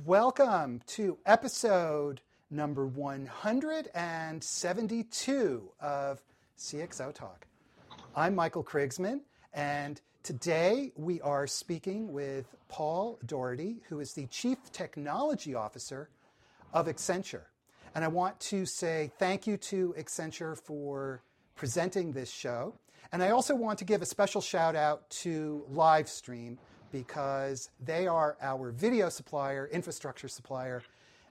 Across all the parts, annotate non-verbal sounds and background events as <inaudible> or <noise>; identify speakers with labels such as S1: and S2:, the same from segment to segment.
S1: Welcome to episode number 172 of CXO Talk. I'm Michael Krigsman, and today we are speaking with Paul Daugherty, who is the Chief Technology Officer of Accenture. And I want to say thank you to Accenture for presenting this show. And I also want to give a special shout out to Livestream because they are our video supplier, infrastructure supplier,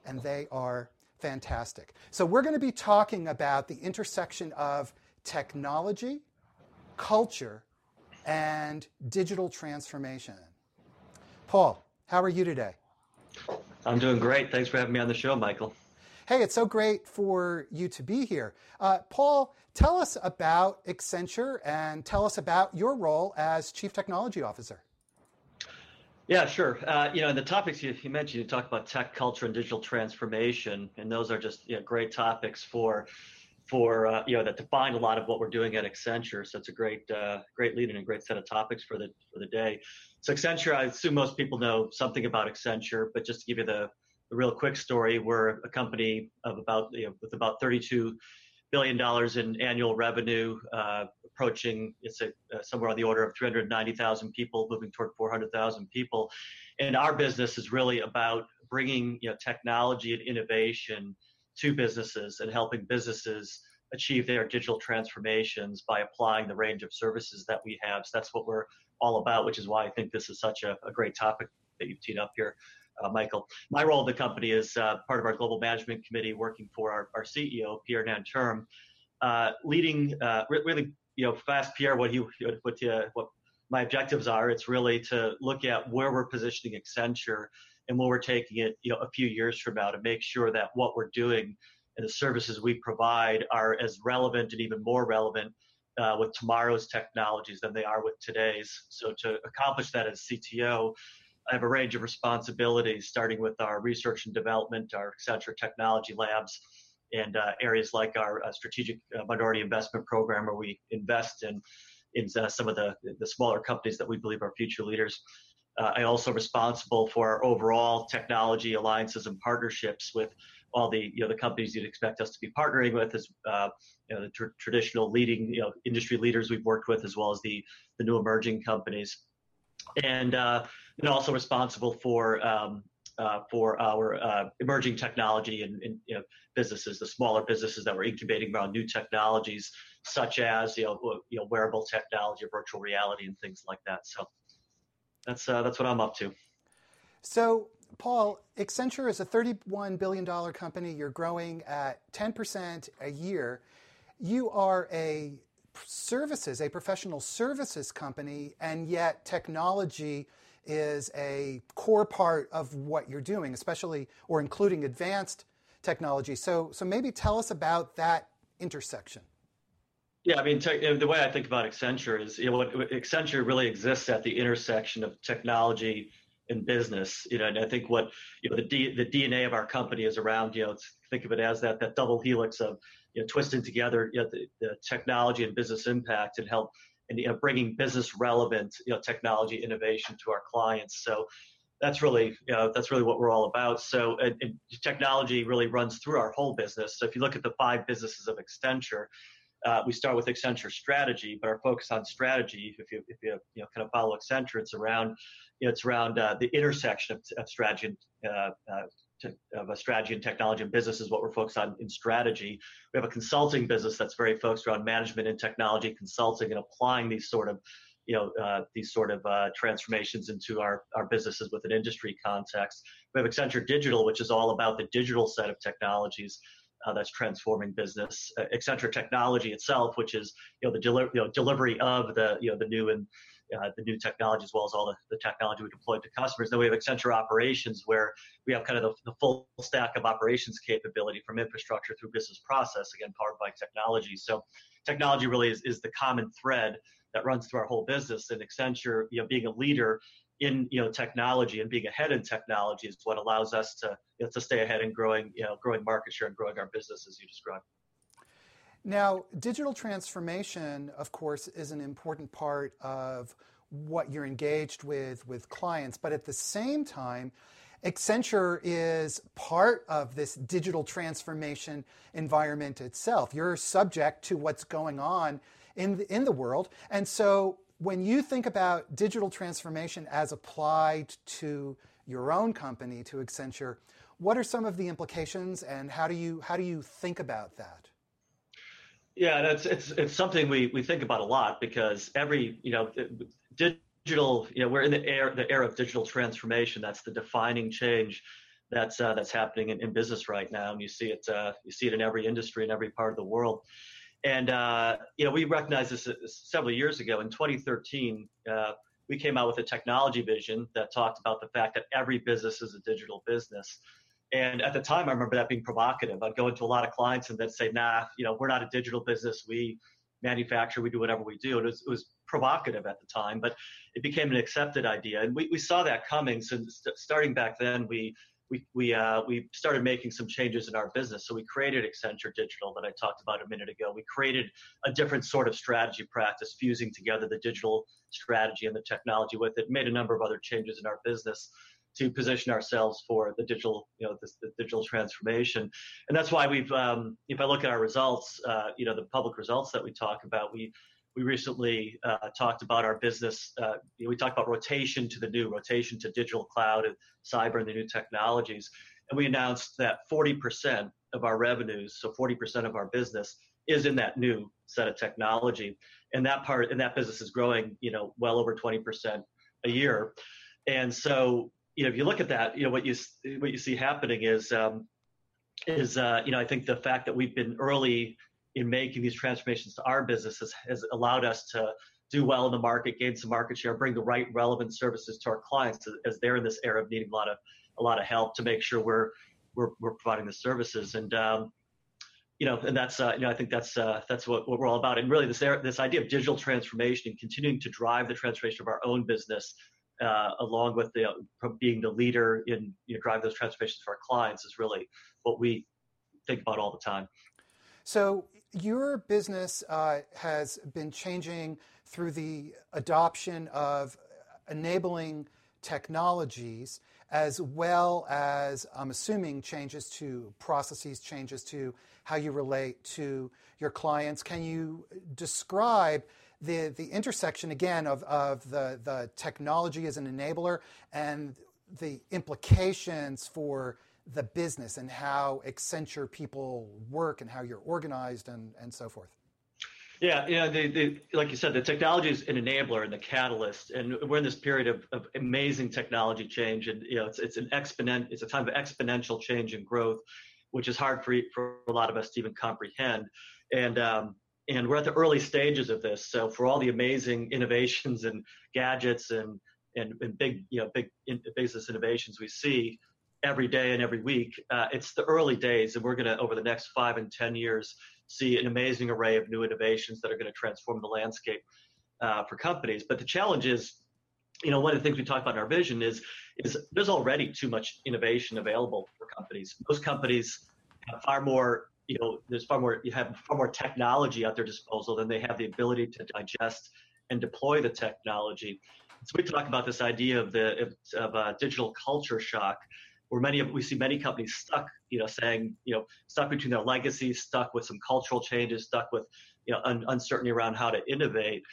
S1: and they are fantastic. So, we're going to be talking about the intersection of technology, culture, and digital transformation. Paul, how are you today?
S2: I'm doing great. Thanks for having me on the show, Michael.
S1: Hey, it's so great for you to be here. Uh, Paul, tell us about Accenture and tell us about your role as Chief Technology Officer.
S2: Yeah, sure. Uh, you know, and the topics you, you, mentioned, you talk about tech, culture, and digital transformation, and those are just you know, great topics for for uh, you know that define a lot of what we're doing at Accenture. So it's a great uh, great lead and a great set of topics for the for the day. So Accenture, I assume most people know something about Accenture, but just to give you the, the real quick story, we're a company of about you know, with about 32 billion dollars in annual revenue, uh, approaching it's a, uh, somewhere on the order of 390,000 people, moving toward 400,000 people. And our business is really about bringing you know technology and innovation to businesses and helping businesses achieve their digital transformations by applying the range of services that we have. So that's what we're all about, which is why I think this is such a, a great topic that you've teed up here uh, Michael. My role in the company is uh, part of our global management committee, working for our, our CEO Pierre Nanterme, uh, leading uh, really you know fast Pierre what he what what my objectives are. It's really to look at where we're positioning Accenture and where we're taking it you know a few years from now to make sure that what we're doing and the services we provide are as relevant and even more relevant uh, with tomorrow's technologies than they are with today's. So to accomplish that as CTO, I have a range of responsibilities, starting with our research and development, our Accenture Technology Labs, and uh, areas like our uh, strategic uh, minority investment program, where we invest in in uh, some of the the smaller companies that we believe are future leaders. Uh, I also responsible for our overall technology alliances and partnerships with all the you know the companies you'd expect us to be partnering with, as uh, you know the tr- traditional leading you know industry leaders we've worked with, as well as the the new emerging companies and uh, and also responsible for um, uh, for our uh, emerging technology and, and you know, businesses, the smaller businesses that we're incubating around new technologies, such as you know, you know wearable technology, virtual reality, and things like that. So that's uh, that's what I'm up to.
S1: So, Paul, Accenture is a $31 billion company. You're growing at 10% a year. You are a services, a professional services company, and yet technology is a core part of what you're doing, especially or including advanced technology. So, so maybe tell us about that intersection.
S2: Yeah, I mean, te- the way I think about Accenture is, you know, what, Accenture really exists at the intersection of technology and business. You know, and I think what you know the D, the DNA of our company is around. You know, think of it as that that double helix of you know, twisting together you know, the, the technology and business impact and help and you know, bringing business relevant you know, technology innovation to our clients. So that's really you know, that's really what we're all about. So and, and technology really runs through our whole business. So if you look at the five businesses of Accenture, uh, we start with Accenture strategy, but our focus on strategy, if you if you you know kind of follow Accenture, it's around you know, it's around uh, the intersection of, of strategy and uh, of a strategy and technology and business is what we're focused on in strategy. We have a consulting business that's very focused around management and technology consulting and applying these sort of you know uh, these sort of uh, transformations into our, our businesses with an industry context. We have Accenture Digital, which is all about the digital set of technologies that's transforming business. Uh, Accenture Technology itself, which is you know the deli- you know, delivery of the you know the new and uh, the new technology as well as all the, the technology we deployed to customers. Then we have Accenture Operations, where we have kind of the, the, full stack of operations capability from infrastructure through business process, again powered by technology. So technology really is, is the common thread that runs through our whole business. And Accenture, you know, being a leader in you know technology and being ahead in technology is what allows us to you know, to stay ahead in growing you know growing market share and growing our business as you described.
S1: Now, digital transformation, of course, is an important part of what you're engaged with with clients, but at the same time, Accenture is part of this digital transformation environment itself. You're subject to what's going on in the, in the world. And so when you think about digital transformation as applied to your own company, to Accenture, what are some of the implications and how do you, how do you think about that?
S2: Yeah, that's it's it's something we, we think about a lot because every you know digital you know we're in the era the era of digital transformation. That's the defining change that's uh, that's happening in, in business right now, and you see it uh, you see it in every industry in every part of the world. And uh, you know, we recognized this several years ago. In 2013, uh, we came out with a technology vision that talked about the fact that every business is a digital business. And at the time, I remember that being provocative. I'd go into a lot of clients and they'd say, "Nah, you know, we're not a digital business. We manufacture. We do whatever we do." And it was, it was provocative at the time, but it became an accepted idea. And we, we saw that coming. So starting back then, we we we uh, we started making some changes in our business. So we created Accenture Digital that I talked about a minute ago. We created a different sort of strategy practice, fusing together the digital strategy and the technology with it. Made a number of other changes in our business to position ourselves for the digital, you know, the digital transformation, and that's why we've. Um, if I look at our results, uh, you know, the public results that we talk about, we we recently uh, talked about our business. Uh, you know, we talked about rotation to the new, rotation to digital cloud and cyber and the new technologies. And we announced that 40% of our revenues, so 40% of our business, is in that new set of technology. And that part, and that business is growing, you know, well over 20% a year. And so, you know, if you look at that, you know, what you what you see happening is um, is uh, you know, I think the fact that we've been early in making these transformations to our business has, allowed us to do well in the market, gain some market share, bring the right relevant services to our clients as they're in this era of needing a lot of a lot of help to make sure we're we're, we're providing the services and um, you know and that's uh, you know I think that's uh, that's what, what we're all about and really this era, this idea of digital transformation and continuing to drive the transformation of our own business uh, along with the being the leader in you know drive those transformations for our clients is really what we think about all the time.
S1: So your business uh, has been changing through the adoption of enabling technologies as well as, I'm assuming, changes to processes, changes to how you relate to your clients. Can you describe the, the intersection again of, of the, the technology as an enabler and the implications for the business and how Accenture people work and how you're organized and, and so forth?
S2: Yeah, yeah. Like you said, the technology is an enabler and the catalyst, and we're in this period of, of amazing technology change, and you know, it's it's an exponent, it's a time of exponential change and growth, which is hard for for a lot of us to even comprehend, and um, and we're at the early stages of this. So for all the amazing <laughs> innovations and gadgets and and, and big you know big in, business innovations we see, every day and every week. Uh, it's the early days, and we're going to, over the next five and 10 years, see an amazing array of new innovations that are going to transform the landscape uh, for companies. But the challenge is, you know, one of the things we talk about in our vision is, is there's already too much innovation available for companies. Most companies have far more, you know, there's far more, you have far more technology at their disposal than they have the ability to digest and deploy the technology. So we talk about this idea of the of, of digital culture shock, where many of we see many companies stuck, you know, saying, you know, stuck between their legacies, stuck with some cultural changes, stuck with, you know, un- uncertainty around how to innovate.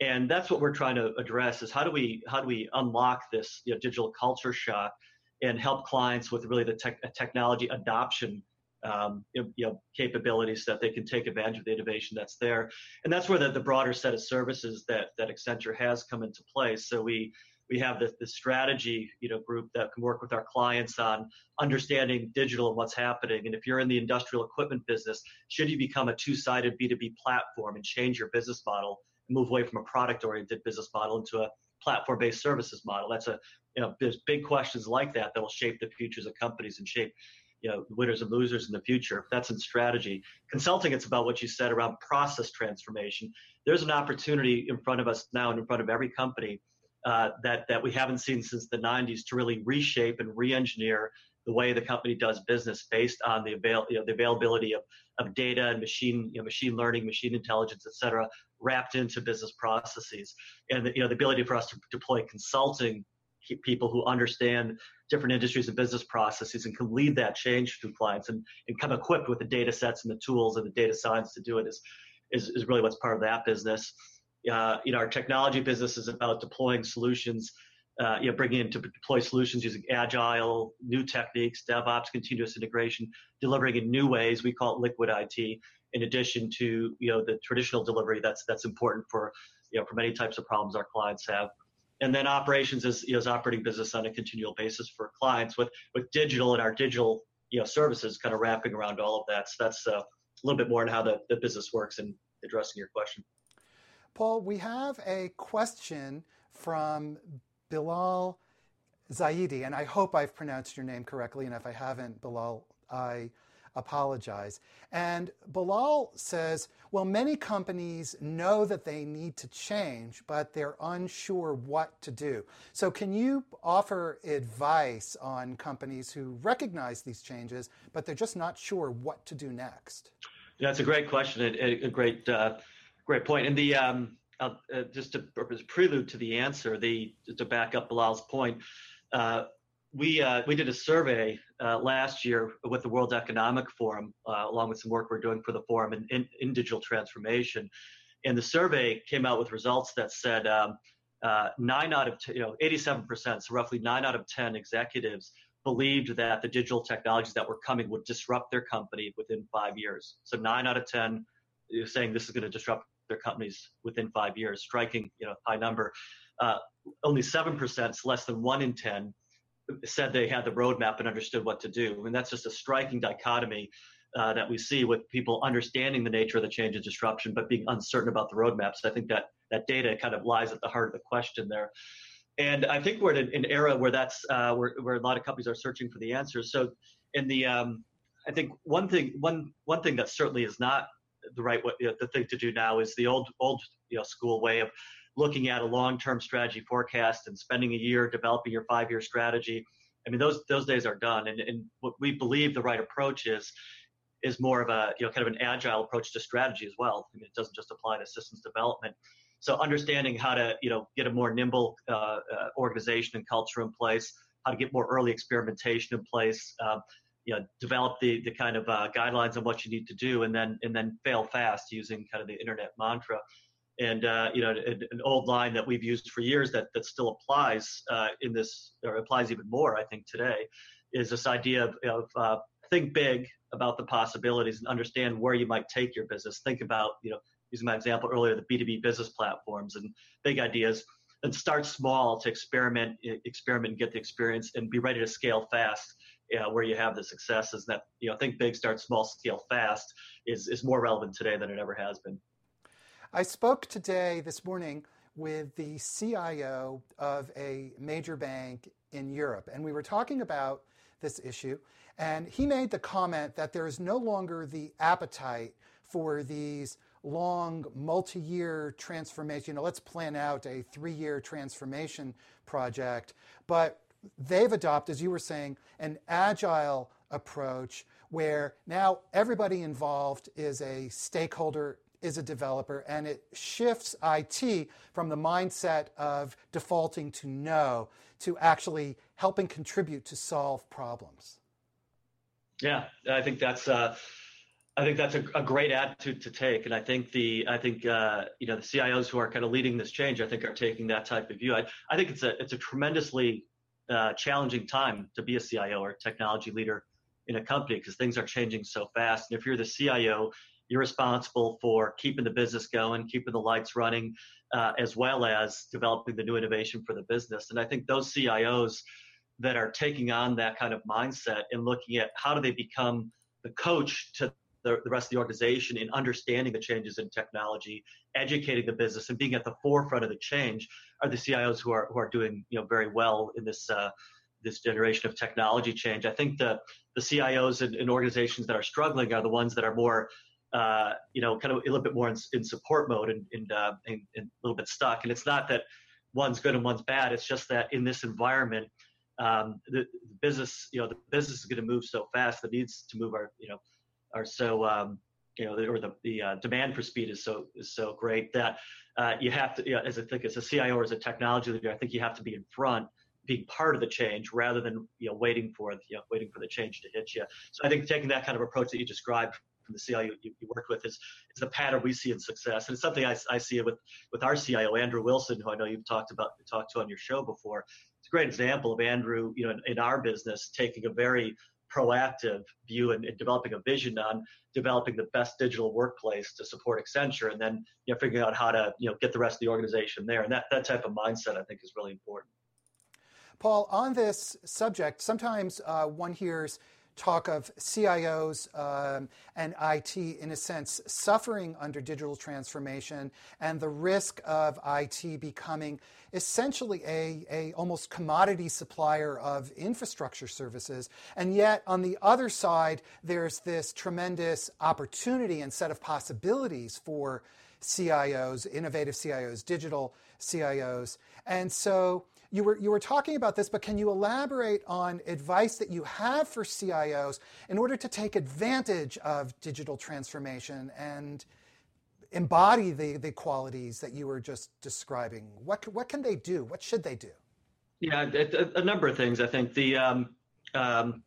S2: And that's what we're trying to address is how do we how do we unlock this you know, digital culture shock and help clients with really the tech, technology adoption um, you know, capabilities that they can take advantage of the innovation that's there. And that's where the, the broader set of services that, that Accenture has come into place. So we we have the, the strategy you know group that can work with our clients on understanding digital and what's happening. And if you're in the industrial equipment business should you become a two-sided b2b platform and change your business model and move away from a product oriented business model into a platform based services model? That's a you know there's big questions like that that will shape the futures of companies and shape you know winners and losers in the future. That's in strategy consulting it's about what you said around process transformation. There's an opportunity in front of us now and in front of every company uh, that that we haven't seen since the 90s to really reshape and re-engineer the way the company does business based on the avail you know, the availability of, of data and machine you know, machine learning, machine intelligence, et cetera, wrapped into business processes, and the, you know the ability for us to deploy consulting people who understand different industries and business processes and can lead that change through clients and, and come equipped with the data sets and the tools and the data science to do it is, is, is really what's part of that business. Uh, you know, our technology business is about deploying solutions, uh, you know, bringing in to deploy solutions using agile, new techniques, DevOps, continuous integration, delivering in new ways. We call it liquid IT. In addition to you know the traditional delivery that's that's important for you know for many types of problems our clients have and then operations is, is operating business on a continual basis for clients with with digital and our digital you know services kind of wrapping around all of that. So that's uh, a little bit more on how the, the business works and addressing your question.
S1: Paul, we have a question from Bilal Zaidi, and I hope I've pronounced your name correctly. And if I haven't, Bilal, I apologize. And Bilal says, well, many companies know that they need to change, but they're unsure what to do. So, can you offer advice on companies who recognize these changes, but they're just not sure what to do next?
S2: Yeah, that's a great question, a, a great, uh, great point. And the um, uh, just to prelude to the answer, the to back up Bilal's point, uh, we uh, we did a survey uh, last year with the World Economic Forum, uh, along with some work we're doing for the forum in, in, in, digital transformation. And the survey came out with results that said um, uh, nine out of t- you know 87 percent, so roughly nine out of ten executives believed that the digital technologies that were coming would disrupt their company within five years. So nine out of ten saying this is going to disrupt their companies within five years, striking you know high number. Uh, only seven percent, less than one in ten said they had the roadmap and understood what to do. And that's just a striking dichotomy uh, that we see with people understanding the nature of the change and disruption, but being uncertain about the roadmaps. I think that that data kind of lies at the heart of the question there. And I think we're in an era where that's uh, where, where a lot of companies are searching for the answers. So in the, um, I think one thing, one one thing that certainly is not the right way, you know, the thing to do now is the old old you know school way of looking at a long-term strategy forecast and spending a year developing your five-year strategy. I mean, those those days are done. And, and what we believe the right approach is is more of a you know kind of an agile approach to strategy as well. I mean, it doesn't just apply to systems development. So understanding how to you know get a more nimble uh, uh, organization and culture in place, how to get more early experimentation in place, um, you know, develop the the kind of uh, guidelines on what you need to do, and then and then fail fast using kind of the internet mantra. And uh, you know, an, an, old line that we've used for years that that still applies uh, in this, or applies even more, I think, today, is this idea of, of uh, think big about the possibilities and understand where you might take your business. Think about, you know, using my example earlier, the B2B business platforms and big ideas, and start small to experiment, experiment and get the experience, and be ready to scale fast. Uh, where you have the successes that you know think big start small scale fast is is more relevant today than it ever has been
S1: I spoke today, this morning, with the CIO of a major bank in Europe, and we were talking about this issue. And he made the comment that there is no longer the appetite for these long, multi year transformation. You know, let's plan out a three year transformation project. But they've adopted, as you were saying, an agile approach where now everybody involved is a stakeholder is a developer, and it shifts IT from the mindset of defaulting to no to actually helping contribute to solve problems.
S2: Yeah, I think that's uh, I think that's a, a, great attitude to take, and I think the I think uh, you know the CIOs who are kind of leading this change, I think, are taking that type of view. I, I think it's a it's a tremendously uh, challenging time to be a CIO or technology leader in a company because things are changing so fast. And if you're the CIO, you're responsible for keeping the business going, keeping the lights running, uh, as well as developing the new innovation for the business. And I think those CIOs that are taking on that kind of mindset and looking at how do they become the coach to the, the rest of the organization in understanding the changes in technology, educating the business, and being at the forefront of the change are the CIOs who are who are doing you know very well in this uh, this generation of technology change. I think the the CIOs in organizations that are struggling are the ones that are more uh, you know, kind of a little bit more in, in support mode and, and, uh, and, and, a little bit stuck. And it's not that one's good and one's bad. It's just that in this environment, um, the, the, business, you know, the business is going to move so fast. The needs to move are, you know, are so, um, you know, or the, the uh, demand for speed is so is so great that uh, you have to, you know, as I think as a CIO or as a technology leader, I think you have to be in front being part of the change rather than you know waiting for you know waiting for the change to hit you. So I think taking that kind of approach that you described from the CIO you, you worked with is is the pattern we see in success, and it's something I, I see with with our CIO Andrew Wilson, who I know you've talked about talked to on your show before. It's a great example of Andrew, you know, in, in our business taking a very proactive view and, developing a vision on developing the best digital workplace to support Accenture, and then you know figuring out how to you know get the rest of the organization there. And that that type of mindset I think is really important.
S1: Paul, on this subject, sometimes uh, one hears talk of CIOs um, and IT, in a sense, suffering under digital transformation and the risk of IT becoming essentially a, a almost commodity supplier of infrastructure services. And yet, on the other side, there's this tremendous opportunity and set of possibilities for CIOs, innovative CIOs, digital CIOs. And so you were, you were talking about this, but can you elaborate on advice that you have for CIOs in order to take advantage of digital transformation and embody the, the qualities that you were just describing? What, what can they do? What should they do?
S2: Yeah, a, a number of things. I think the um, um,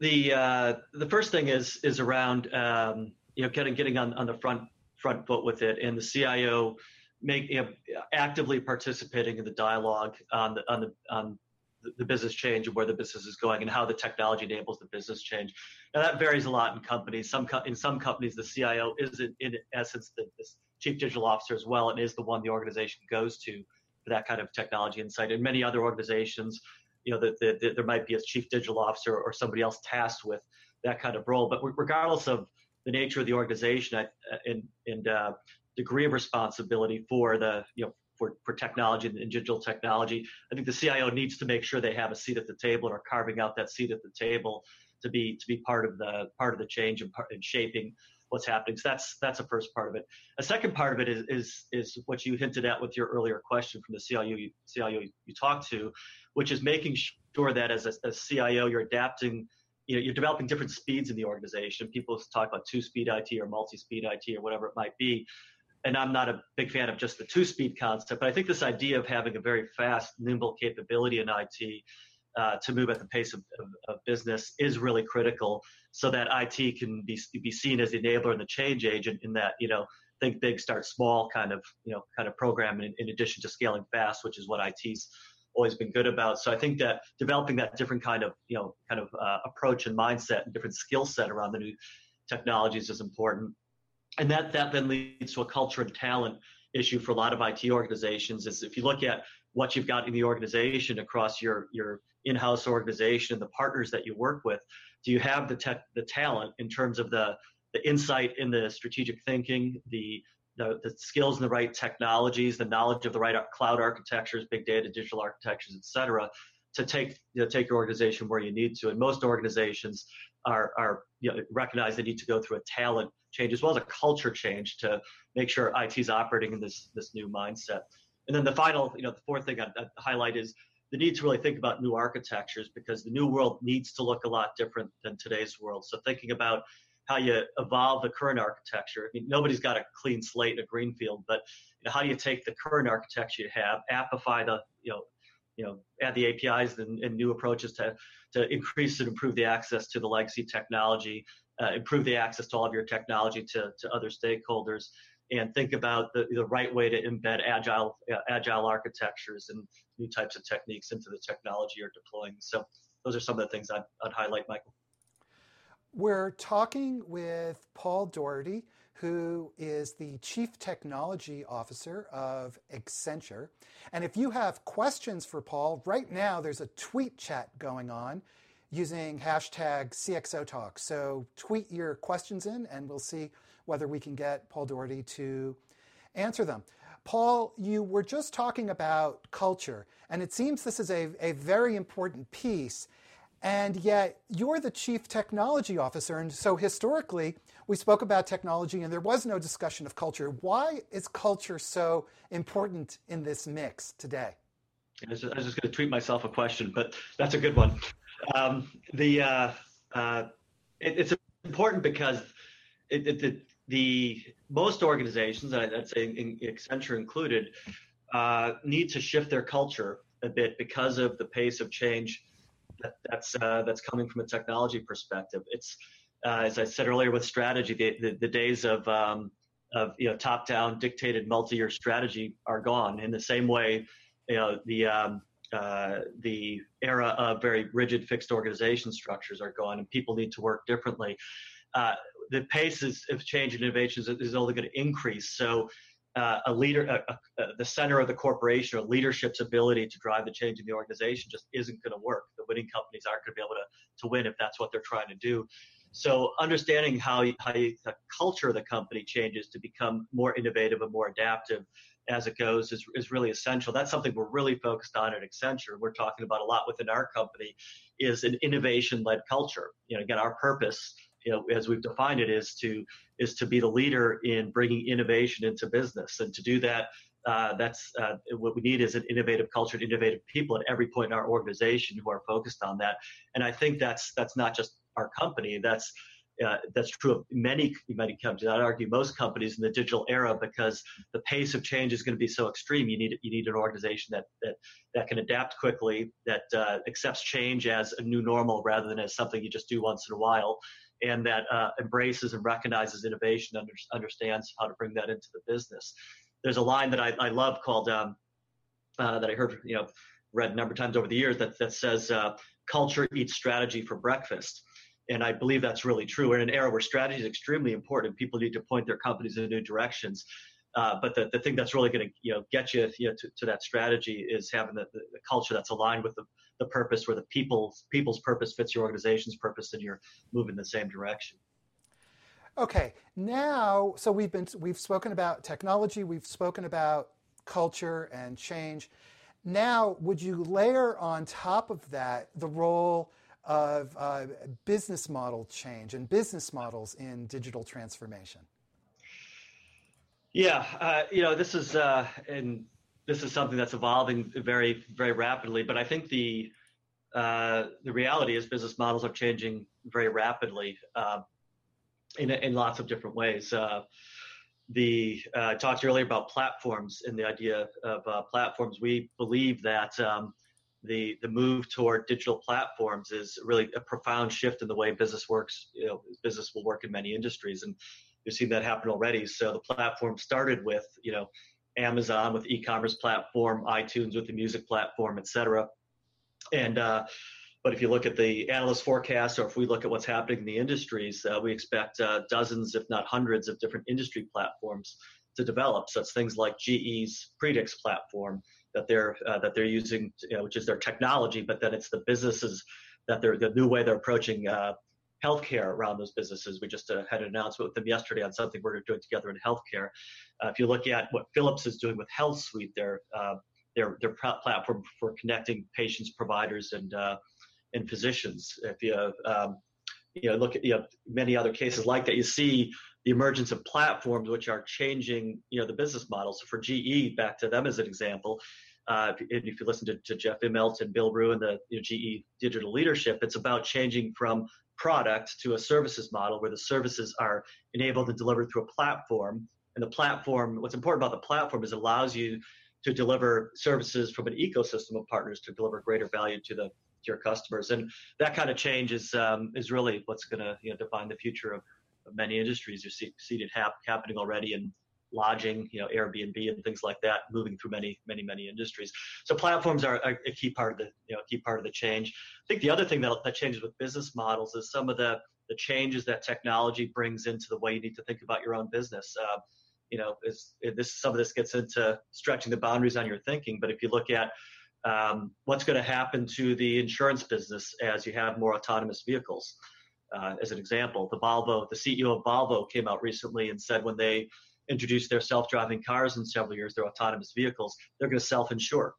S2: the uh, the first thing is is around um, you know getting getting on, on the front front foot with it, and the CIO make you know, actively participating in the dialogue on the on the on the business change and where the business is going and how the technology enables the business change. Now that varies a lot in companies. Some co- in some companies, the CIO is in, in essence the, the, chief digital officer as well, and is the one the organization goes to for that kind of technology insight. In many other organizations, you know, that the, the, there might be a chief digital officer or somebody else tasked with that kind of role. But regardless of the nature of the organization, I, and and uh, degree of responsibility for the you know for, for technology and digital technology. I think the CIO needs to make sure they have a seat at the table and are carving out that seat at the table to be to be part of the part of the change and, part, and shaping what's happening. So that's that's the first part of it. A second part of it is is is what you hinted at with your earlier question from the CIO you, CIO you talked to, which is making sure that as a, as CIO you're adapting. You know, you're developing different speeds in the organization. People talk about two-speed IT or multi-speed IT or whatever it might be and I'm not a big fan of just the two speed concept, but I think this idea of having a very fast, nimble capability in IT uh, to move at the pace of, of, of, business is really critical so that IT can be, be seen as the enabler and the change agent in that, you know, think big, start small kind of, you know, kind of program in, in addition to scaling fast, which is what IT's always been good about. So I think that developing that different kind of, you know, kind of uh, approach and mindset and different skill set around the new technologies is important and that that then leads to a culture and talent issue for a lot of IT organizations. Is if you look at what you've got in the organization across your your in-house organization and the partners that you work with, do you have the tech the talent in terms of the the insight in the strategic thinking, the the, the skills and the right technologies, the knowledge of the right cloud architectures, big data, digital architectures, et cetera, to take you know, take your organization where you need to. And most organizations are are you know, recognize they need to go through a talent change as well as a culture change to make sure IT is operating in this this new mindset. And then the final, you know, the fourth thing I'd, I'd highlight is the need to really think about new architectures because the new world needs to look a lot different than today's world. So thinking about how you evolve the current architecture. I mean, nobody's got a clean slate, in a greenfield, but you know, how do you take the current architecture you have, amplify the, you know, you know, add the APIs and, and new approaches to to increase and improve the access to the legacy technology, uh, improve the access to all of your technology to, to other stakeholders and think about the, the right way to embed agile uh, agile architectures and new types of techniques into the technology you're deploying. So those are some of the things I'd, I'd highlight, Michael.
S1: We're talking with Paul Daugherty, who is the Chief Technology Officer of Accenture. And if you have questions for Paul, right now there's a tweet chat going on using hashtag CXOTalk. So tweet your questions in and we'll see whether we can get Paul Daugherty to answer them. Paul, you were just talking about culture, and it seems this is a, a very important piece. And yet, you're the chief technology officer. And so, historically, we spoke about technology and there was no discussion of culture. Why is culture so important in this mix today?
S2: I was just, just going to tweet myself a question, but that's a good one. Um, the uh, uh, it, it's important because it, it, the, the most organizations, I'd say in Accenture included, uh, need to shift their culture a bit because of the pace of change that, that's uh, that's coming from a technology perspective. It's uh, as I said earlier with strategy, the, the, the days of um, of you know top-down dictated multi-year strategy are gone. In the same way, you know the um, uh, the era of very rigid fixed organization structures are gone, and people need to work differently. Uh, the pace of change and innovation is, only going to increase. So uh, a leader, the center of the corporation or leadership's ability to drive the change in the organization just isn't going to work. The winning companies aren't going to be able to, to win if that's what they're trying to do. So understanding how, how you, the culture of the company changes to become more innovative and more adaptive as it goes is, is really essential. That's something we're really focused on at Accenture. We're talking about a lot within our company is an innovation-led culture. You know, again, our purpose – you know, as we've defined it, is to is to be the leader in bringing innovation into business, and to do that, uh, that's uh, what we need is an innovative culture and innovative people at every point in our organization who are focused on that. And I think that's that's not just our company. That's uh, that's true of many many companies. I'd argue most companies in the digital era because the pace of change is going to be so extreme. You need you need an organization that that that can adapt quickly, that uh, accepts change as a new normal rather than as something you just do once in a while, and that uh, embraces and recognizes innovation, under, understands how to bring that into the business. There's a line that I, I love called um, uh, that I heard, you know, read a number of times over the years that that says, uh, "Culture eats strategy for breakfast." And I believe that's really true. We're in an era where strategy is extremely important. People need to point their companies in new directions. Uh, but the, the thing that's really going to you know get you, you know, to, to that strategy is having the, the, the culture that's aligned with the, the purpose where the people's people's purpose fits your organization's purpose and you're moving in the same direction.
S1: Okay, now so we've been we've spoken about technology, we've spoken about culture and change. Now, would you layer on top of that the role of uh, business model change and business models in digital transformation?
S2: Yeah, uh, you know, this is uh, and this is something that's evolving very, very rapidly. But I think the uh, the reality is business models are changing very rapidly uh, in in lots of different ways. Uh, the uh, I talked earlier about platforms and the idea of platforms. We believe that um, the the move toward digital platforms is really a profound shift in the way business works. You know, business will work in many industries, and we've seen that happen already. So the platform started with you know Amazon with e-commerce platform, iTunes with the music platform, etc. And uh, but if you look at the analyst forecasts, or if we look at what's happening in the industries, uh, we expect uh, dozens, if not hundreds, of different industry platforms to develop. So it's things like GE's Predix platform that they're uh, that they're using, you know, which is their technology, but then it's the businesses that they're the new way they're approaching uh, healthcare around those businesses. We just uh, had an announcement with them yesterday on something we're doing together in healthcare. Uh, if you look at what Philips is doing with HealthSuite, their uh, their their platform for connecting patients, providers, and uh, and physicians. If you um, you know look at you know, many other cases like that, you see the emergence of platforms which are changing you know the business model. So for GE, back to them as an example. Uh, if, if, you listen to, to Jeff Immelt and Bill Ruh and the you know, GE digital leadership, it's about changing from product to a services model where the services are enabled and delivered through a platform. And the platform, what's important about the platform is it allows you to deliver services from an ecosystem of partners to deliver greater value to the to your customers. And that kind of change is um, is really what's going to you know define the future of many industries. You see, see it hap- happening already in lodging, you know, Airbnb and things like that, moving through many, many, many industries. So platforms are a, key part of the, you know, key part of the change. I think the other thing that, that changes with business models is some of the, the changes that technology brings into the way you need to think about your own business. Uh, you know, is, this some of this gets into stretching the boundaries on your thinking. But if you look at um, what's going to happen to the insurance business as you have more autonomous vehicles, uh, as an example, the Volvo, the CEO of Volvo came out recently and said when they introduce their self-driving cars in several years, their autonomous vehicles, they're going to self-insure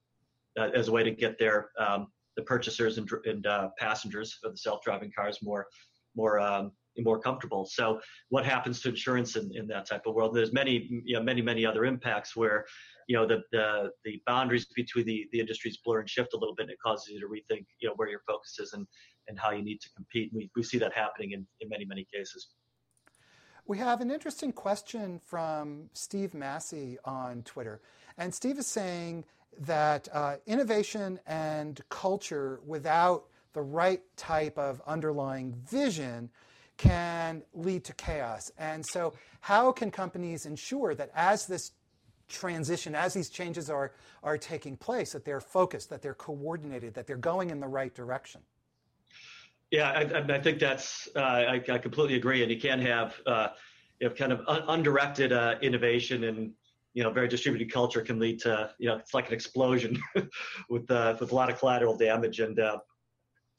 S2: uh, as a way to get their um, the purchasers and, and uh, passengers of the self-driving cars more more um, more comfortable. So what happens to insurance in, in that type of world? There's many you know, many many other impacts where you know the the, the boundaries between the, the industries blur and shift a little bit and it causes you to rethink you know where your focus is and and how you need to compete. We, we see that happening in, in many many cases.
S1: We have an interesting question from Steve Massey on Twitter. And Steve is saying that uh, innovation and culture without the right type of underlying vision can lead to chaos. And so, how can companies ensure that as this transition, as these changes are, are taking place, that they're focused, that they're coordinated, that they're going in the right direction?
S2: Yeah, I, I think that's, uh, I, I, completely agree. And you can have, uh, you have kind of un- undirected uh, innovation and you know, very distributed culture can lead to, you know, it's like an explosion <laughs> with uh, with a lot of collateral damage and uh,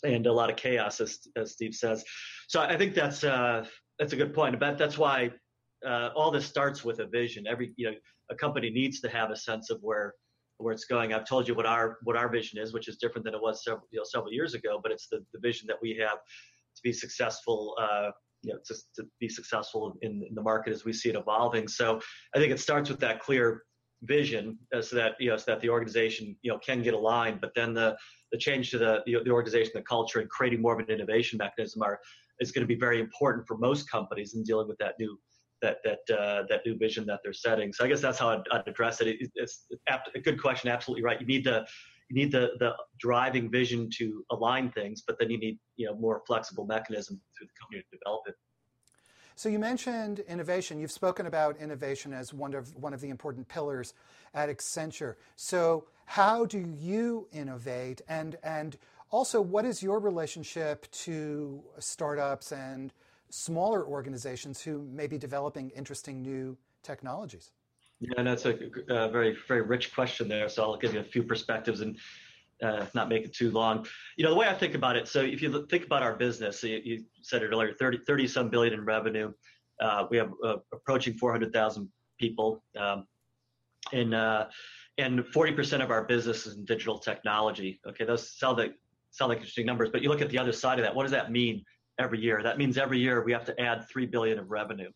S2: and a lot of chaos, as, as Steve says. So I think that's uh, that's a good point. But that's why all this starts with a vision. Every you know, a company needs to have a sense of where where it's going. I've told you what our what our vision is, which is different than it was several you know, several years ago. But it's the, the vision that we have to be successful. Uh, you know, to, to be successful in, in the market as we see it evolving. So I think it starts with that clear vision uh, so that you know so that the organization you know can get aligned but then the the change to the the, the organization the culture and creating more of an innovation mechanism are is going to be very important for most companies in dealing with that new that that uh, that new vision that they're setting so i guess that's how i'd, I'd address it. it it's a good question absolutely right you need the you need the the driving vision to align things but then you need you know more flexible mechanism through the company to develop it
S1: so you mentioned innovation. You've spoken about innovation as one of one of the important pillars at Accenture. So how do you innovate and and also what is your relationship to startups and smaller organizations who may be developing interesting new technologies?
S2: Yeah, that's a, a very very rich question there. So I'll give you a few perspectives and uh, not make it too long. You know, the way I think about it, so if you think about our business, you, you said it earlier, 30, 30 some billion in revenue. Uh, we have uh, approaching 400,000 people. Um, and, uh, and 40% of our business is in digital technology. Okay, those sound like, sound like interesting numbers, but you look at the other side of that. What does that mean every year? That means every year we have to add 3 billion of revenue,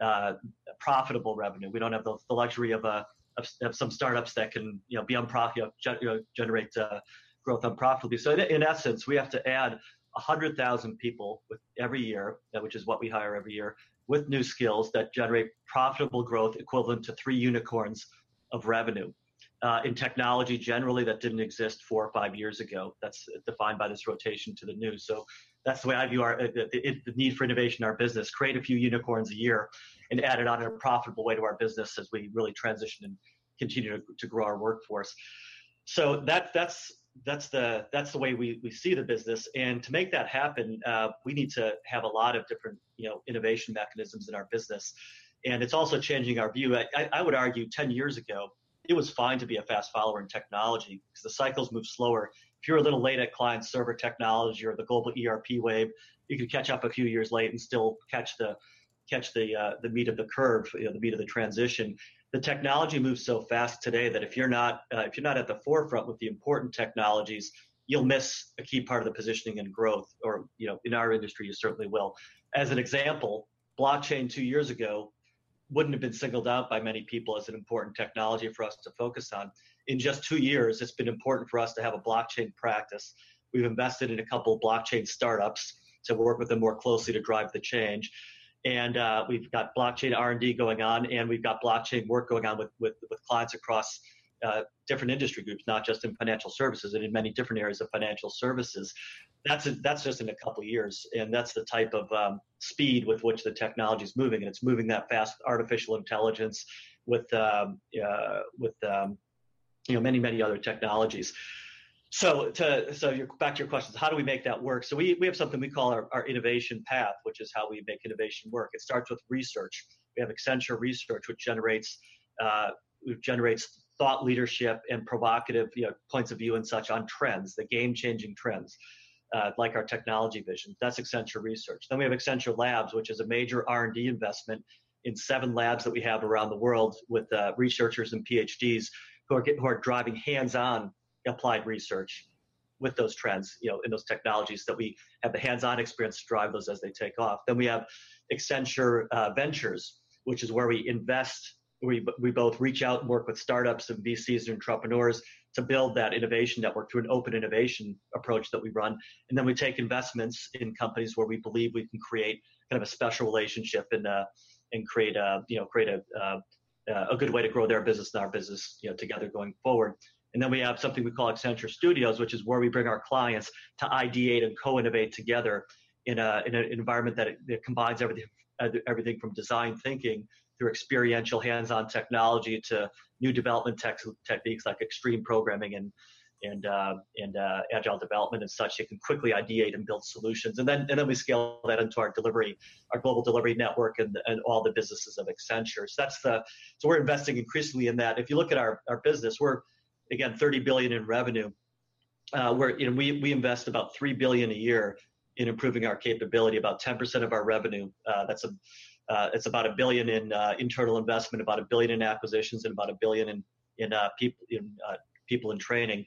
S2: uh, profitable revenue. We don't have the, the luxury of a, of, of some startups that can you know be unprofitable, you know, generate uh, growth unprofitably. So in, in, essence, we have to add 100,000 people with every year, uh, which is what we hire every year, with new skills that generate profitable growth equivalent to three unicorns of revenue. Uh, in technology, generally, that didn't exist four or five years ago. That's defined by this rotation to the new. So that's the way I view our uh, the, the, need for innovation in our business. Create a few unicorns a year and add it on in a profitable way to our business as we really transition and continue to, to grow our workforce. So that that's that's the that's the way we, we see the business. And to make that happen, uh, we need to have a lot of different you know innovation mechanisms in our business. And it's also changing our view. I, I would argue 10 years ago, it was fine to be a fast follower in technology because the cycles move slower if you're a little late at client server technology or the global ERP wave, you could catch up a few years late and still catch the catch the uh, the meat of the curve, you know, the meat of the transition. The technology moves so fast today that if you're not uh, if you're not at the forefront with the important technologies, you'll miss a key part of the positioning and growth. Or you know, in our industry, you certainly will. As an example, blockchain two years ago wouldn't have been singled out by many people as an important technology for us to focus on in just two years, it's been important for us to have a blockchain practice. We've invested in a couple of blockchain startups to work with them more closely to drive the change. And uh, we've got blockchain R&D going on, and we've got blockchain work going on with, with, with clients across uh, different industry groups, not just in financial services, and in many different areas of financial services. That's a, that's just in a couple years, and that's the type of um, speed with which the technology is moving, and it's moving that fast. Artificial intelligence, with um, uh, with um, you know, many, many other technologies. So to so you're back to your questions, how do we make that work? So we, we have something we call our, our innovation path, which is how we make innovation work. It starts with research. We have Accenture Research, which generates uh, which generates thought leadership and provocative you know, points of view and such on trends, the game-changing trends, uh, like our technology vision. That's Accenture Research. Then we have Accenture Labs, which is a major R&D investment in seven labs that we have around the world with uh, researchers and PhDs who are get, who are driving hands-on applied research with those trends, you know, in those technologies that we have the hands-on experience to drive those as they take off. Then we have Accenture uh, Ventures, which is where we invest. We, we both reach out and work with startups and VCs and entrepreneurs to build that innovation network through an open innovation approach that we run. And then we take investments in companies where we believe we can create kind of a special relationship and uh, and create a you know create a uh, uh, a good way to grow their business and our business, you know, together going forward. And then we have something we call Accenture Studios, which is where we bring our clients to ideate and co-innovate together in, a, in an environment that, that combines everything, everything from design thinking through experiential hands-on technology to new development tech, techniques like extreme programming and and uh, and uh, agile development and such. They can quickly ideate and build solutions, and then and then we scale that into our delivery, our global delivery network, and and all the businesses of Accenture. So that's the so we're investing increasingly in that. If you look at our our business, we're again 30 billion in revenue. Uh, where you know we we invest about three billion a year in improving our capability. About 10% of our revenue. Uh, that's a uh, it's about a billion in uh, internal investment, about a billion in acquisitions, and about a billion in in people in people in training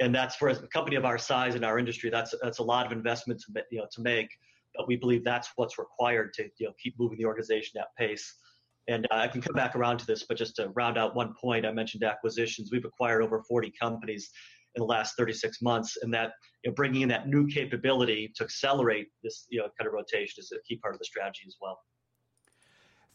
S2: and that's for a company of our size in our industry. That's that's a lot of investment to you know to make, but we believe that's what's required to you know keep moving the organization at pace. And uh, I can come back around to this, but just to round out one point, I mentioned acquisitions. We've acquired over 40 companies in the last 36 months, and that you know, bringing in that new capability to accelerate this you know kind of rotation is a key part of the strategy as well.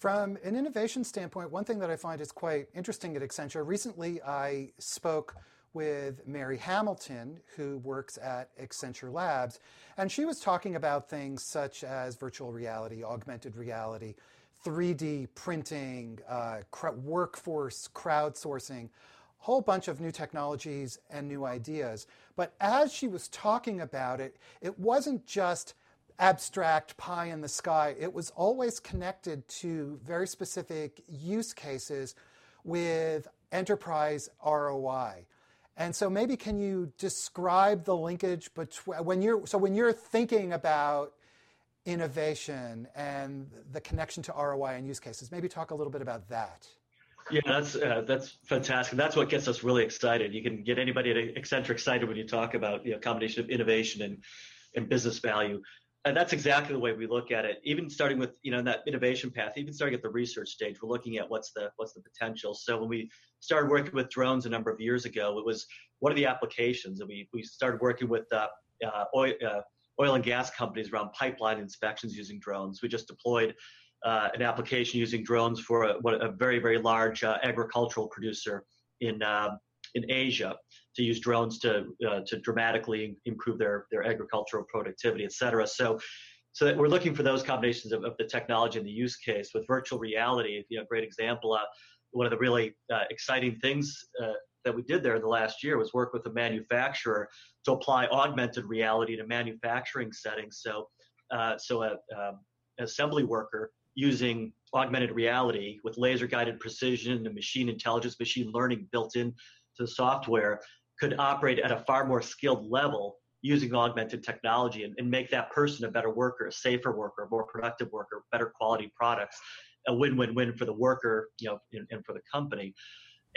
S1: From an innovation standpoint, one thing that I find is quite interesting at Accenture. Recently, I spoke with Mary Hamilton, who works at Accenture Labs. And she was talking about things such as virtual reality, augmented reality, 3D printing, uh, workforce crowdsourcing, a whole bunch of new technologies and new ideas. But as she was talking about it, it wasn't just abstract pie in the sky, it was always connected to very specific use cases with enterprise ROI. And so maybe can you describe the linkage between when you're so when you're thinking about innovation and the connection to ROI and use cases, maybe talk a little bit about that.
S2: Yeah, that's uh, that's fantastic. That's what gets us really excited. You can get anybody at Accenture excited when you talk about you know combination of innovation and and business value and that's exactly the way we look at it even starting with you know that innovation path even starting at the research stage we're looking at what's the what's the potential. So when we started working with drones a number of years ago it was what are the applications and we, we started working with uh, uh, oil, uh, oil and gas companies around pipeline inspections using drones. We just deployed uh, an application using drones for a, a very very large uh, agricultural producer in um, in Asia to use drones to uh, to dramatically improve their their agricultural productivity, et cetera. So so that we're looking for those combinations of, of the technology and the use case with virtual reality. You know, great example. Uh, one of the really uh, exciting things uh, that we did there in the last year was work with a manufacturer to apply augmented reality to manufacturing settings. So uh, so a, um, an assembly worker using augmented reality with laser guided precision and machine intelligence, machine learning built in to the software could operate at a far more skilled level using augmented technology and, and make that person a better worker, a safer worker, a more productive worker, better quality products, a win-win-win for the worker, you know, and, and for the company.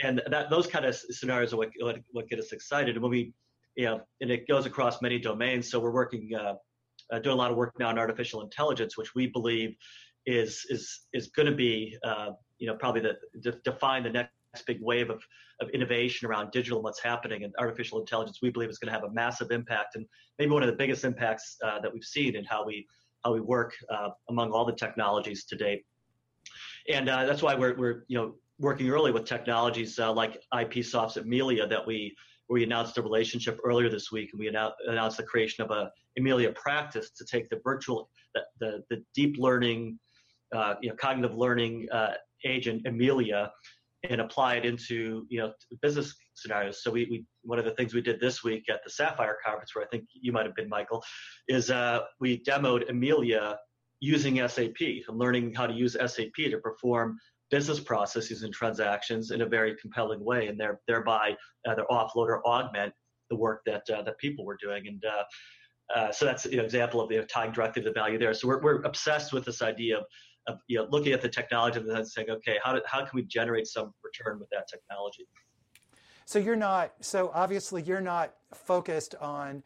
S2: And that those kind of scenarios are what, what, what get us excited. And when we, you know, and it goes across many domains. So we're working, uh, uh, doing a lot of work now on artificial intelligence, which we believe is is is going to be, uh, you know, probably the de- define the next big wave of, of innovation around digital and what's happening and artificial intelligence we believe is going to have a massive impact and maybe one of the biggest impacts uh, that we've seen in how we how we work uh, among all the technologies to date. And uh, that's why we're, we're you know working early with technologies uh, like IPsoft's Amelia that we we announced a relationship earlier this week and we announced the creation of a Amelia practice to take the virtual the the, the deep learning uh, you know cognitive learning uh, agent Amelia and apply it into you know business scenarios. So we, we one of the things we did this week at the Sapphire conference, where I think you might have been, Michael, is uh, we demoed Amelia using SAP and learning how to use SAP to perform business processes and transactions in a very compelling way, and there, thereby either offload or augment the work that uh, that people were doing. And uh, uh, so that's an example of you know, tying directly to the value there. So we're, we're obsessed with this idea of you know looking at the technology and then saying, okay, how, do, how can we generate some return with that technology?
S1: So you're not so obviously you're not focused on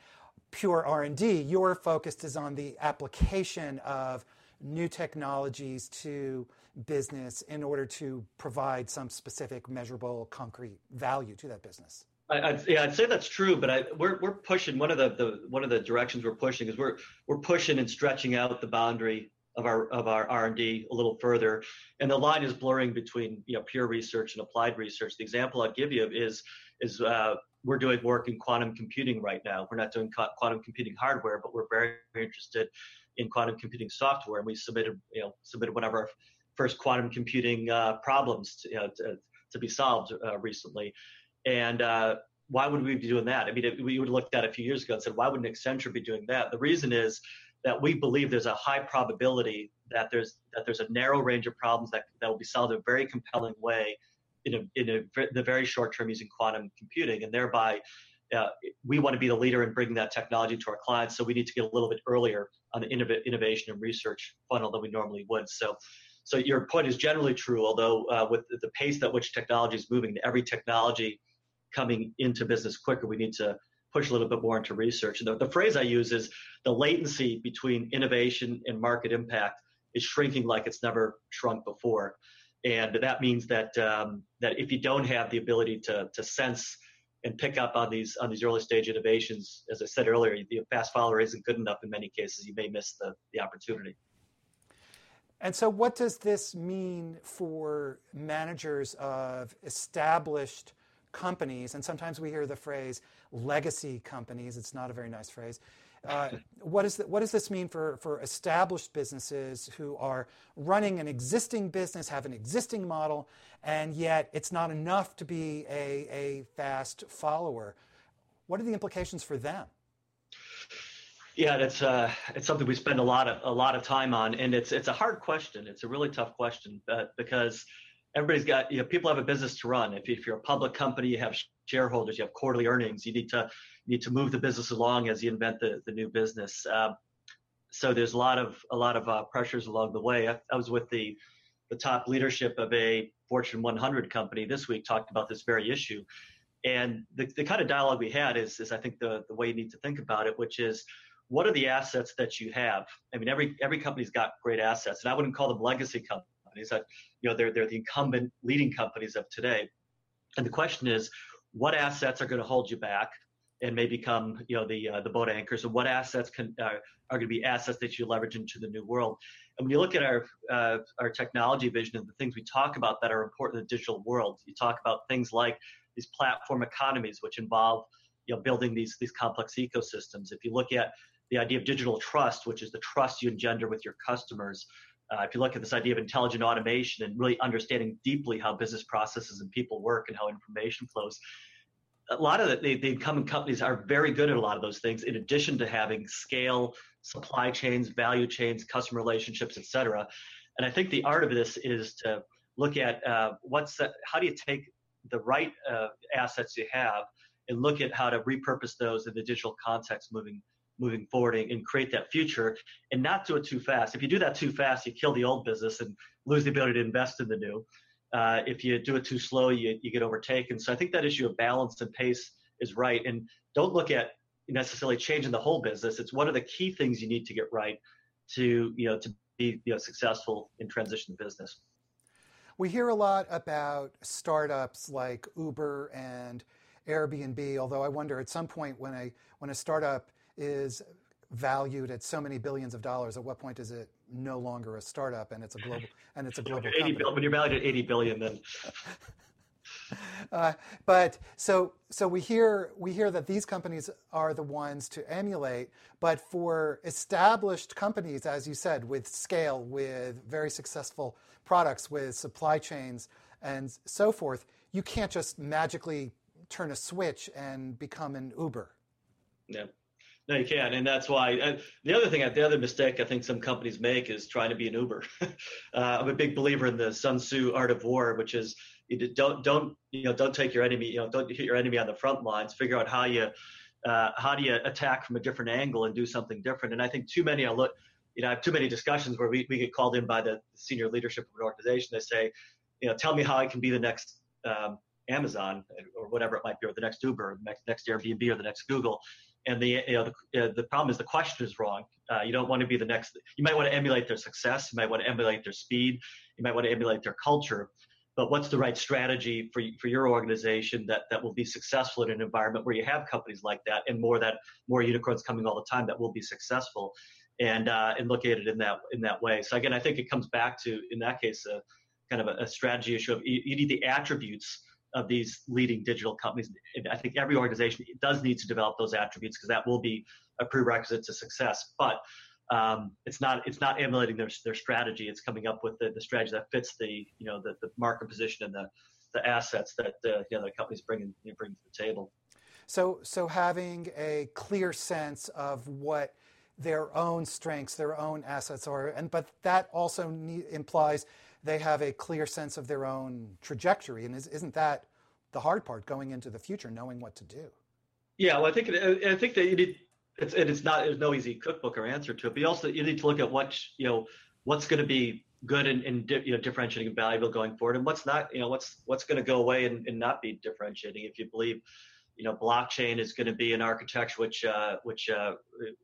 S1: pure R&D. Your focus is on the application of new technologies to business in order to provide some specific measurable concrete value to that business.
S2: I, would yeah, I'd say that's true, but I, we're we're pushing one of the, the one of the directions we're pushing is we're we're pushing and stretching out the boundary of our of our R&D a little further, and the line is blurring between you know pure research and applied research. The example I'd give you is is uh, we're doing work in quantum computing right now. We're not doing quantum computing hardware, but we're very, very interested in quantum computing software. And we submitted, you know, submitted one of our first quantum computing uh, problems to, you know, to, to, be solved uh, recently. And uh, why would we be doing that? I mean, it, we would have looked at it a few years ago and said, why would an Accenture be doing that? The reason is that we believe there's a high probability that there's that there's a narrow range of problems that, that will be solved in a very compelling way in a, in a, the very short term using quantum computing, and thereby uh, we want to be the leader in bringing that technology to our clients. So we need to get a little bit earlier on the innov- innovation and research funnel than we normally would. So, so your point is generally true. Although uh, with the pace at which technology is moving, every technology coming into business quicker, we need to push a little bit more into research. And the, the phrase I use is the latency between innovation and market impact is shrinking like it's never shrunk before and that means that um, that if you don't have the ability to to sense and pick up on these on these early stage innovations, as I said earlier, the fast follower isn't good enough in many cases. You may miss the the opportunity.
S1: And so, what does this mean for managers of established companies? And sometimes we hear the phrase legacy companies. It's not a very nice phrase. Uh, what, is the, what does this mean for, for established businesses who are running an existing business, have an existing model, and yet it's not enough to be a, a fast follower? What are the implications for them?
S2: Yeah, that's uh, it's something we spend a lot of a lot of time on, and it's it's a hard question. It's a really tough question because everybody's got you know people have a business to run. If, if you're a public company, you have shareholders, you have quarterly earnings. You need to need to move the business along as you invent the, the new business. Um, so there's a lot of a lot of uh, pressures along the way. I, I, was with the the top leadership of a Fortune 100 company this week, talked about this very issue, and the, the kind of dialogue we had is is I think the the way you need to think about it, which is what are the assets that you have? I mean, every every company's got great assets, and I wouldn't call them legacy companies. That you know they're they're the incumbent leading companies of today, and the question is, what assets are going to hold you back? and may become you know the uh, the boat anchors and what assets can uh, are going to be assets that you leverage into the new world and when you look at our uh, our technology vision and the things we talk about that are important in the digital world you talk about things like these platform economies which involve you know building these these complex ecosystems if you look at the idea of digital trust which is the trust you engender with your customers uh, if you look at this idea of intelligent automation and really understanding deeply how business processes and people work and how information flows a lot of the, the, the incumbent companies are very good at a lot of those things in addition to having scale supply chains value chains customer relationships et cetera. And i think the art of this is to look at uh, what's the, how do you take the right uh, assets you have and look at how to repurpose those in the digital context moving moving forward and, and create that future and not do it too fast if you do that too fast you kill the old business and lose the ability to invest in the new uh, if you do it too slow, you, you get overtaken. So I think that issue of balance and pace is right. And don't look at necessarily changing the whole business. It's one of the key things you need to get right to you know to be you know, successful in transition business.
S1: We hear a lot about startups like Uber and Airbnb. Although I wonder at some point when a when a startup is valued at so many billions of dollars, at what point is it no longer a startup and it's a global and it's a global 80
S2: company? when you're valued at 80 billion, then. <laughs>
S1: Uh, but so so we hear we hear that these companies are the ones to emulate, but for established companies, as you said, with scale, with very successful products, with supply chains and so forth, you can't just magically turn a switch and become an Uber.
S2: Yeah. No, you can't, and that's why. And the other thing, the other mistake I think some companies make is trying to be an Uber. <laughs> uh, I'm a big believer in the Sun Tzu art of war, which is don't don't you know don't take your enemy you know don't hit your enemy on the front lines. Figure out how you uh, how do you attack from a different angle and do something different. And I think too many I look. You know, I have too many discussions where we, we get called in by the senior leadership of an organization. They say, you know, tell me how I can be the next um, Amazon or whatever it might be, or the next Uber, or the next, next Airbnb, or the next Google and the you know the, uh, the problem is the question is wrong. Uh, you don't want to be the next. You might want to emulate their success. You might want to emulate their speed. You might want to emulate their culture. But what's the right strategy for for your organization that that will be successful in an environment where you have companies like that and more that more unicorns coming all the time that will be successful, and uh, and look at it in that in that way. So again, I think it comes back to in that case a kind of a, a strategy issue of you, you need the attributes of these leading digital companies. I think every organization does need to develop those attributes because that will be a prerequisite to success. But um, it's not it's not emulating their their strategy. It's coming up with the, the strategy that fits the you know the, the market position and the the assets that uh, you know, the companies bring you know, bring to the table.
S1: So so having a clear sense of what their own strengths, their own assets are, and but that also implies they have a clear sense of their own trajectory, and is, isn't that the hard part going into the future, knowing what to do?
S2: Yeah, well, I think I think that you need it's and it's not there's no easy cookbook or answer to it, but you also you need to look at what you know what's going to be good and, and you know differentiating and valuable going forward, and what's not you know what's what's going to go away and, and not be differentiating. If you believe you know blockchain is going to be an architecture which uh, which uh,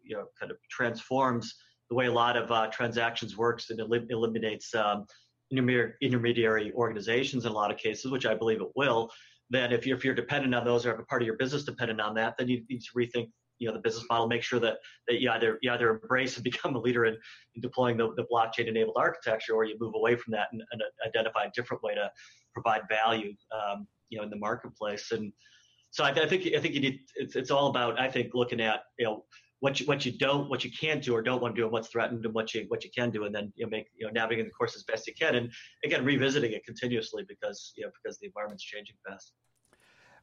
S2: you know kind of transforms the way a lot of uh, transactions works and el- eliminates um, intermediary organizations in a lot of cases, which I believe it will. Then, if you're, if you're dependent on those or have a part of your business dependent on that, then you need to rethink you know the business model make sure that, that you either you either embrace and <laughs> become a leader in, in deploying the, the blockchain enabled architecture or you move away from that and, and, identify a different way to provide value um, you know in the marketplace and so I, I, think I think you need it's, it's all about I think looking at you know what you what you don't what you can't do or don't want to do and what's threatened and what you what you can do and then you know make you know navigating the course as best you can and again revisiting it continuously because you know because the environment's changing fast.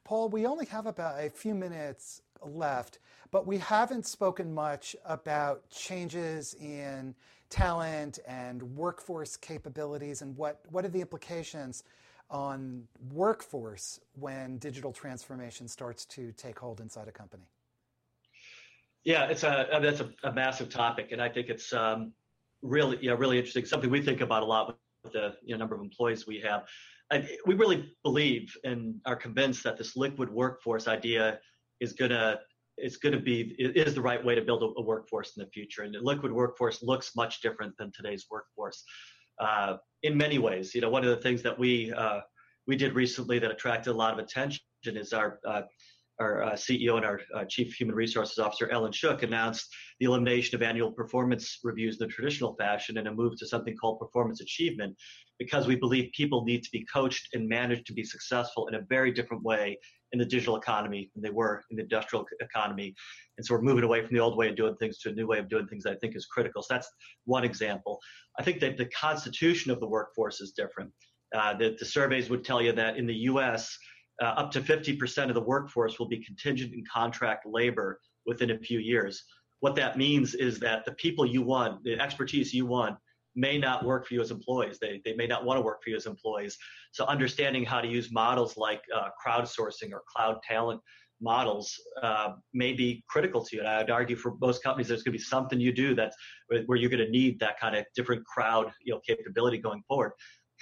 S1: Paul, we only have about a few minutes left, but we haven't spoken much about changes in talent and workforce capabilities and what, what are the implications on workforce when digital transformation starts to take hold inside a company?
S2: Yeah, it's a that's a, a massive topic, and I think it's um, really yeah really interesting. Something we think about a lot with the you know, number of employees we have. We really believe and are convinced that this liquid workforce idea is gonna is going to be is the right way to build a, a, workforce in the future. And the liquid workforce looks much different than today's workforce uh, in many ways. You know, one of the things that we uh, we did recently that attracted a lot of attention is our uh, our uh, CEO and our uh, Chief Human Resources Officer, Ellen Shook, announced the elimination of annual performance reviews in the traditional fashion and a move to something called performance achievement because we believe people need to be coached and managed to be successful in a very different way in the digital economy than they were in the industrial economy. And so we're moving away from the old way of doing things to a new way of doing things that I think is critical. So that's one example. I think that the constitution of the workforce is different. Uh, the, the surveys would tell you that in the US, uh, up to 50% of the workforce will be contingent and contract labor within a few years. What that means is that the people you want, the expertise you want, may not work for you as employees. They, they may not want to work for you as employees. So understanding how to use models like uh, crowdsourcing or cloud talent models uh, may be critical to you. And I'd argue for most companies, there's going to be something you do that's where you're going to need that kind of different crowd you know, capability going forward.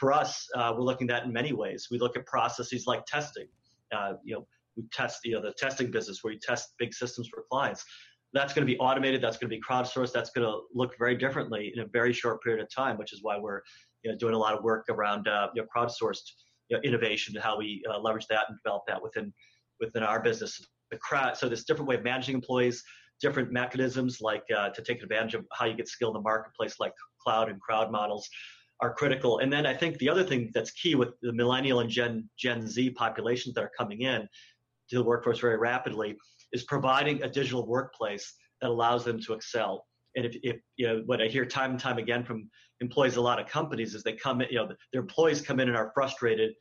S2: For us, uh, we're looking at that in many ways. We look at processes like testing. Uh, you know, we test you know the testing business where you test big systems for clients that's going to be automated. That's going to be crowdsourced. That's going to look very differently in a very short period of time, which is why we're you know, doing a lot of work around uh, you know, crowdsourced you know, innovation and how we uh, leverage that and develop that within within our business. The crowd, so this different way of managing employees, different mechanisms like uh, to take advantage of how you get skilled in the marketplace, like cloud and crowd models, are critical. And then I think the other thing that's key with the millennial and Gen Gen Z populations that are coming in to the workforce very rapidly is providing a digital workplace that allows them to excel. And if, if you know what I hear time and time again from employees, a lot of companies is they come you know, their employees come in and are frustrated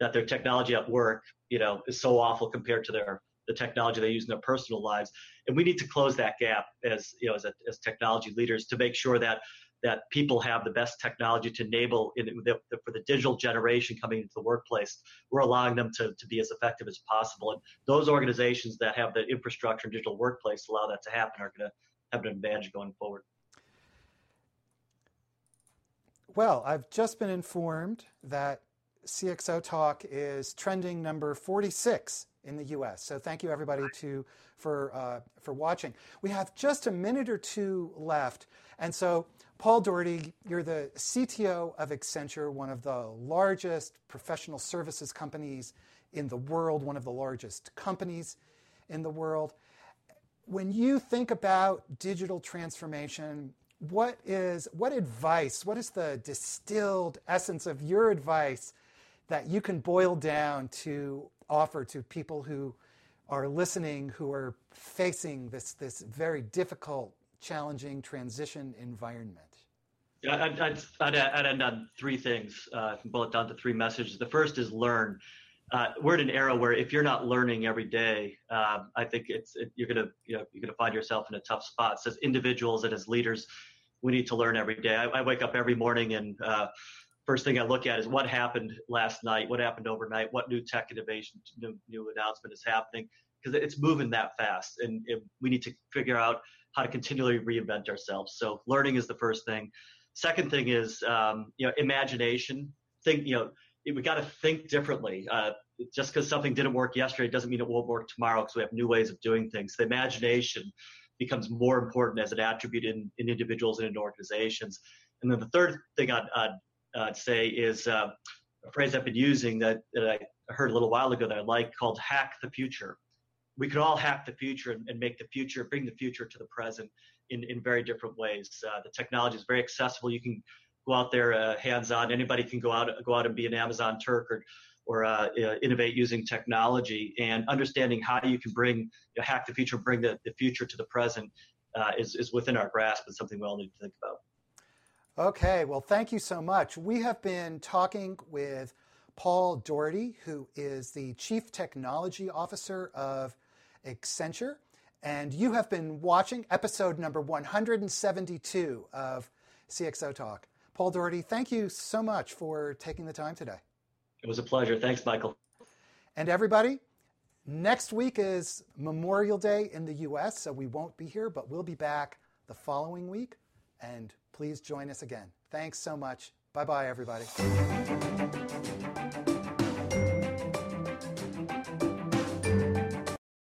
S2: that their technology at work, you know, is so awful compared to their the technology they use in their personal lives. And we need to close that gap as you know as, a, as technology leaders to make sure that that people have the best technology to enable in the, for the digital generation coming into the workplace. We're allowing them to, to be as effective as possible. And those organizations that have the infrastructure and digital workplace allow that to happen are going to have an advantage going forward.
S1: Well, I've just been informed that CXO Talk is trending number 46 in the U.S. So thank you everybody to for uh, for watching. We have just a minute or two left, and so Paul Daugherty, you're the CTO of Accenture, one of the largest professional services companies in the world, one of the largest companies in the world. When you think about digital transformation, what is what advice, what is the distilled essence of your advice that you can boil down to offer to people who are listening, who are facing this, this very difficult, challenging transition environment?
S2: I'd, I'd, I'd, I'd end on three things. Uh, boil it down to three messages. The first is learn. Uh, we're in an era where if you're not learning every day, uh, I think it's it, you're gonna you you're gonna find yourself in a tough spot. So as individuals and as leaders, we need to learn every day. I, I wake up every morning and uh, first thing I look at is what happened last night, what happened overnight, what new tech innovation, new, new announcement is happening, because it's moving that fast, and it, we need to figure out how to continually reinvent ourselves. So learning is the first thing. Second thing is um, you know imagination. Think you know we got to think differently. Uh, just because something didn't work yesterday doesn't mean it won't work tomorrow because we have new ways of doing things. The imagination becomes more important as an attribute in, in individuals and in organizations. And then the third thing I'd, I'd uh, say is uh, a phrase I've been using that, that I heard a little while ago that I like called hack the future. We could all hack the future and, and make the future, bring the future to the present in, in very different ways. Uh, the technology is very accessible. You can go out there uh, hands on. Anybody can go out go out and be an Amazon Turk or or uh, innovate using technology and understanding how you can bring you know, hack the future, bring the, the future to the present uh, is, is within our grasp and something we all need to think about.
S1: Okay, well, thank you so much. We have been talking with Paul Daugherty, who is the Chief Technology Officer of Accenture. And you have been watching episode number 172 of CXO Talk. Paul Daugherty, thank you so much for taking the time today.
S2: It was a pleasure. Thanks, Michael.
S1: And everybody, next week is Memorial Day in the US, so we won't be here, but we'll be back the following week. And please join us again. Thanks so much. Bye bye, everybody.